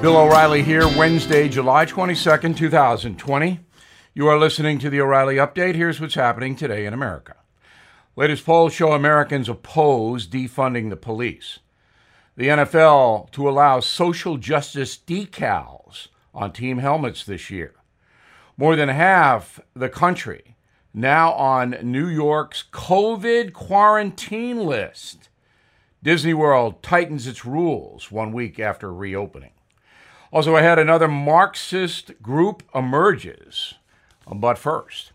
Bill O'Reilly here, Wednesday, July 22nd, 2020. You are listening to the O'Reilly Update. Here's what's happening today in America. Latest polls show Americans oppose defunding the police. The NFL to allow social justice decals on team helmets this year. More than half the country now on New York's COVID quarantine list. Disney World tightens its rules one week after reopening. Also, ahead, another Marxist group emerges. But first,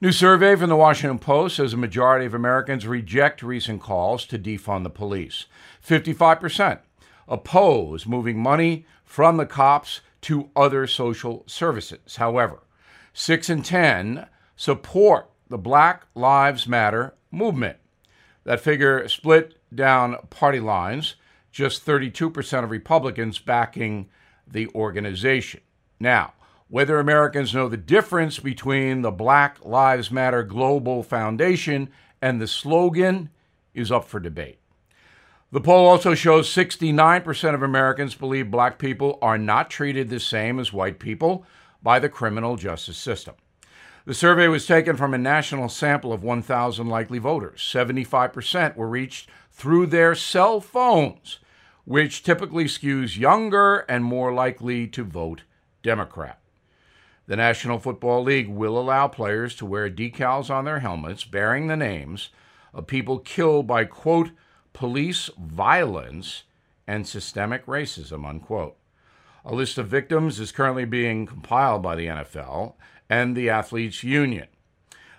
new survey from the Washington Post says a majority of Americans reject recent calls to defund the police. 55% oppose moving money from the cops to other social services. However, 6 in 10 support the Black Lives Matter movement. That figure split down party lines, just 32% of Republicans backing the organization. Now, whether Americans know the difference between the Black Lives Matter Global Foundation and the slogan is up for debate. The poll also shows 69% of Americans believe black people are not treated the same as white people by the criminal justice system. The survey was taken from a national sample of 1,000 likely voters. 75% were reached through their cell phones, which typically skews younger and more likely to vote Democrat. The National Football League will allow players to wear decals on their helmets bearing the names of people killed by, quote, police violence and systemic racism, unquote. A list of victims is currently being compiled by the NFL and the Athletes Union.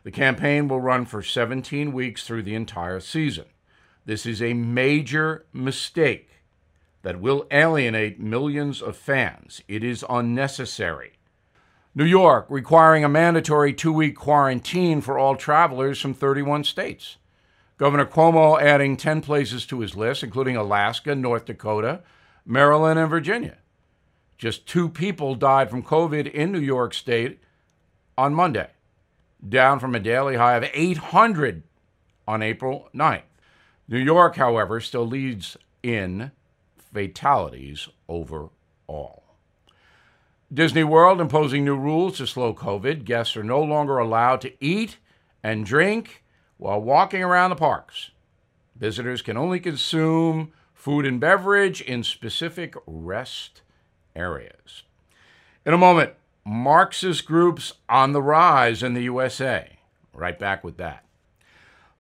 The campaign will run for 17 weeks through the entire season. This is a major mistake that will alienate millions of fans. It is unnecessary. New York requiring a mandatory two week quarantine for all travelers from 31 states. Governor Cuomo adding 10 places to his list, including Alaska, North Dakota, Maryland, and Virginia. Just two people died from COVID in New York State on Monday, down from a daily high of 800 on April 9th. New York, however, still leads in fatalities overall. Disney World imposing new rules to slow COVID. Guests are no longer allowed to eat and drink while walking around the parks. Visitors can only consume food and beverage in specific rest areas. In a moment, Marxist groups on the rise in the USA. Right back with that.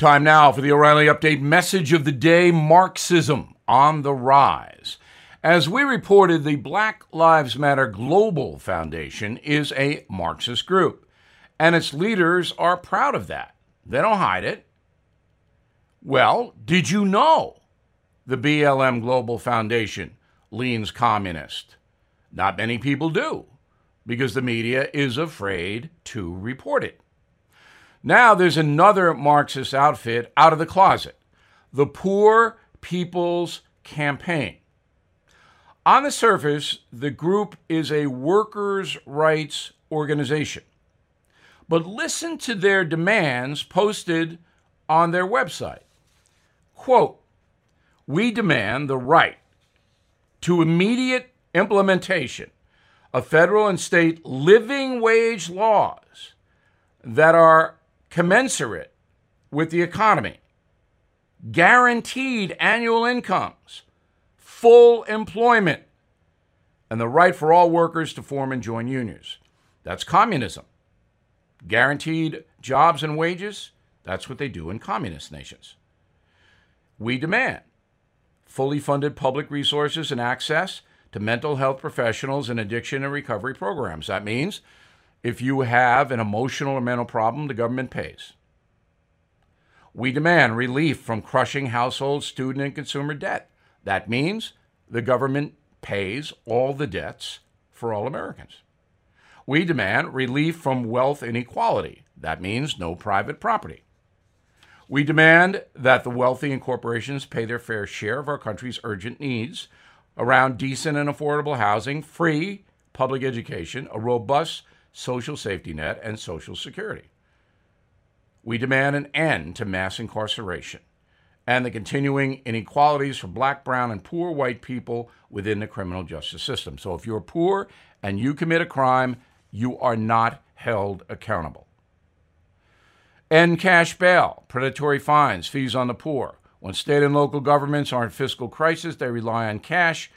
Time now for the O'Reilly Update message of the day Marxism on the rise. As we reported, the Black Lives Matter Global Foundation is a Marxist group, and its leaders are proud of that. They don't hide it. Well, did you know the BLM Global Foundation leans communist? Not many people do, because the media is afraid to report it. Now there's another Marxist outfit out of the closet the Poor People's Campaign. On the surface, the group is a workers' rights organization. But listen to their demands posted on their website. Quote, we demand the right to immediate implementation of federal and state living wage laws that are commensurate with the economy, guaranteed annual incomes, full employment, and the right for all workers to form and join unions. That's communism. Guaranteed jobs and wages, that's what they do in communist nations. We demand fully funded public resources and access to mental health professionals and addiction and recovery programs. That means if you have an emotional or mental problem, the government pays. We demand relief from crushing household, student, and consumer debt. That means the government pays all the debts for all Americans. We demand relief from wealth inequality. That means no private property. We demand that the wealthy and corporations pay their fair share of our country's urgent needs around decent and affordable housing, free public education, a robust social safety net, and social security. We demand an end to mass incarceration and the continuing inequalities for black, brown, and poor white people within the criminal justice system. So if you're poor and you commit a crime, you are not held accountable. End cash bail, predatory fines, fees on the poor. When state and local governments are in fiscal crisis, they rely on cash,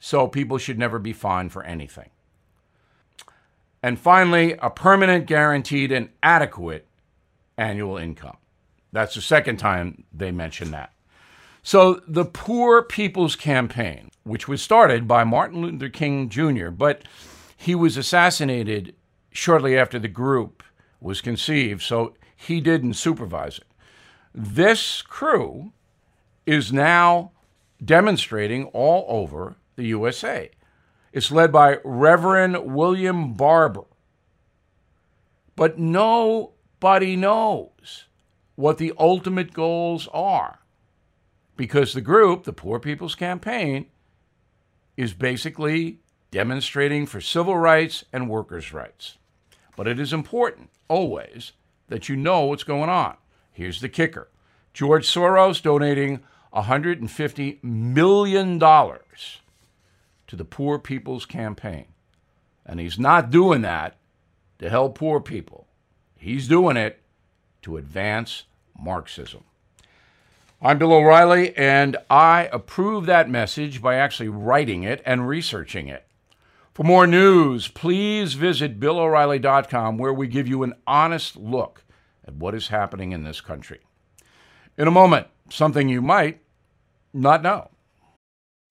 so people should never be fined for anything. And finally, a permanent, guaranteed, and adequate annual income. That's the second time they mention that. So, the Poor People's Campaign, which was started by Martin Luther King Jr., but he was assassinated shortly after the group was conceived, so he didn't supervise it. This crew is now demonstrating all over the USA. It's led by Reverend William Barber. But nobody knows what the ultimate goals are because the group, the Poor People's Campaign, is basically demonstrating for civil rights and workers' rights. But it is important, always, that you know what's going on. Here's the kicker George Soros donating $150 million to the Poor People's Campaign. And he's not doing that to help poor people, he's doing it to advance Marxism. I'm Bill O'Reilly, and I approve that message by actually writing it and researching it. For more news, please visit BillO'Reilly.com, where we give you an honest look at what is happening in this country. In a moment, something you might not know.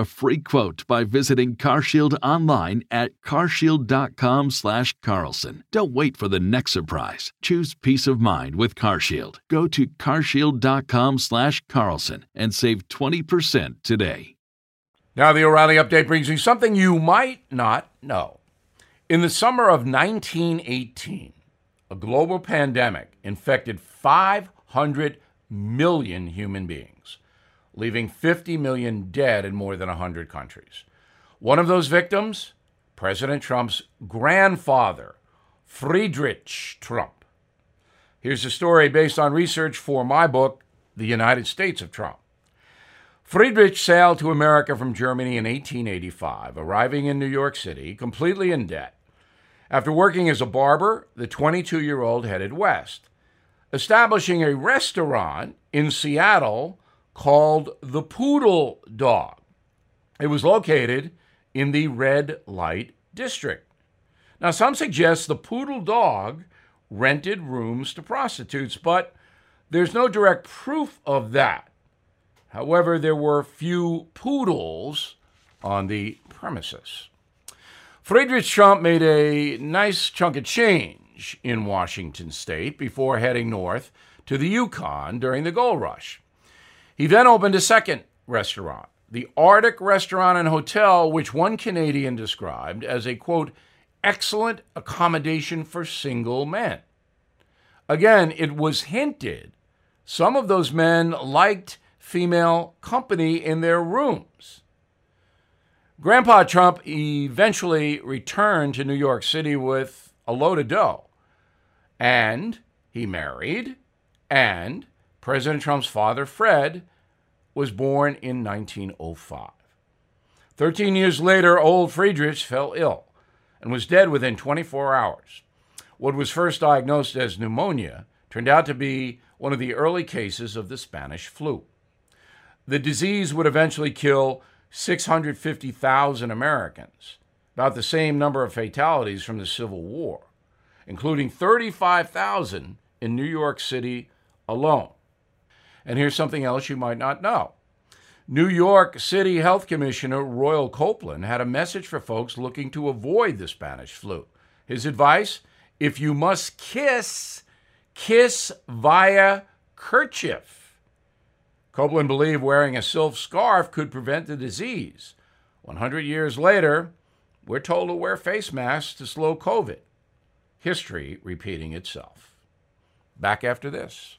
a free quote by visiting CarShield online at carshield.com/carlson. Don't wait for the next surprise. Choose peace of mind with CarShield. Go to carshield.com/carlson and save 20% today. Now, the O'Reilly update brings you something you might not know. In the summer of 1918, a global pandemic infected 500 million human beings, leaving 50 million dead in more than 100 countries. One of those victims, President Trump's grandfather, Friedrich Trump. Here's a story based on research for my book, The United States of Trump. Friedrich sailed to America from Germany in 1885, arriving in New York City completely in debt. After working as a barber, the 22 year old headed west, establishing a restaurant in Seattle called the Poodle Dog. It was located in the red light district. Now, some suggest the Poodle Dog rented rooms to prostitutes, but there's no direct proof of that. However, there were few poodles on the premises. Friedrich Trump made a nice chunk of change in Washington state before heading north to the Yukon during the gold rush. He then opened a second restaurant, the Arctic Restaurant and Hotel, which one Canadian described as a quote, excellent accommodation for single men. Again, it was hinted some of those men liked female company in their rooms. Grandpa Trump eventually returned to New York City with a load of dough. And he married, and President Trump's father, Fred, was born in 1905. Thirteen years later, old Friedrich fell ill and was dead within 24 hours. What was first diagnosed as pneumonia turned out to be one of the early cases of the Spanish flu. The disease would eventually kill 650,000 Americans, about the same number of fatalities from the Civil War, including 35,000 in New York City alone. And here's something else you might not know. New York City Health Commissioner Royal Copeland had a message for folks looking to avoid the Spanish flu. His advice if you must kiss, kiss via kerchief. Copeland believed wearing a silk scarf could prevent the disease. 100 years later, we're told to wear face masks to slow COVID. History repeating itself. Back after this.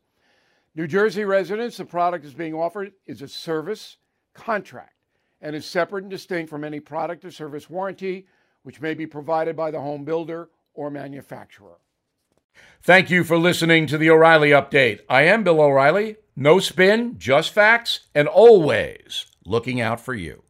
New Jersey residents, the product is being offered is a service contract and is separate and distinct from any product or service warranty, which may be provided by the home builder or manufacturer. Thank you for listening to the O'Reilly Update. I am Bill O'Reilly. No spin, just facts, and always looking out for you.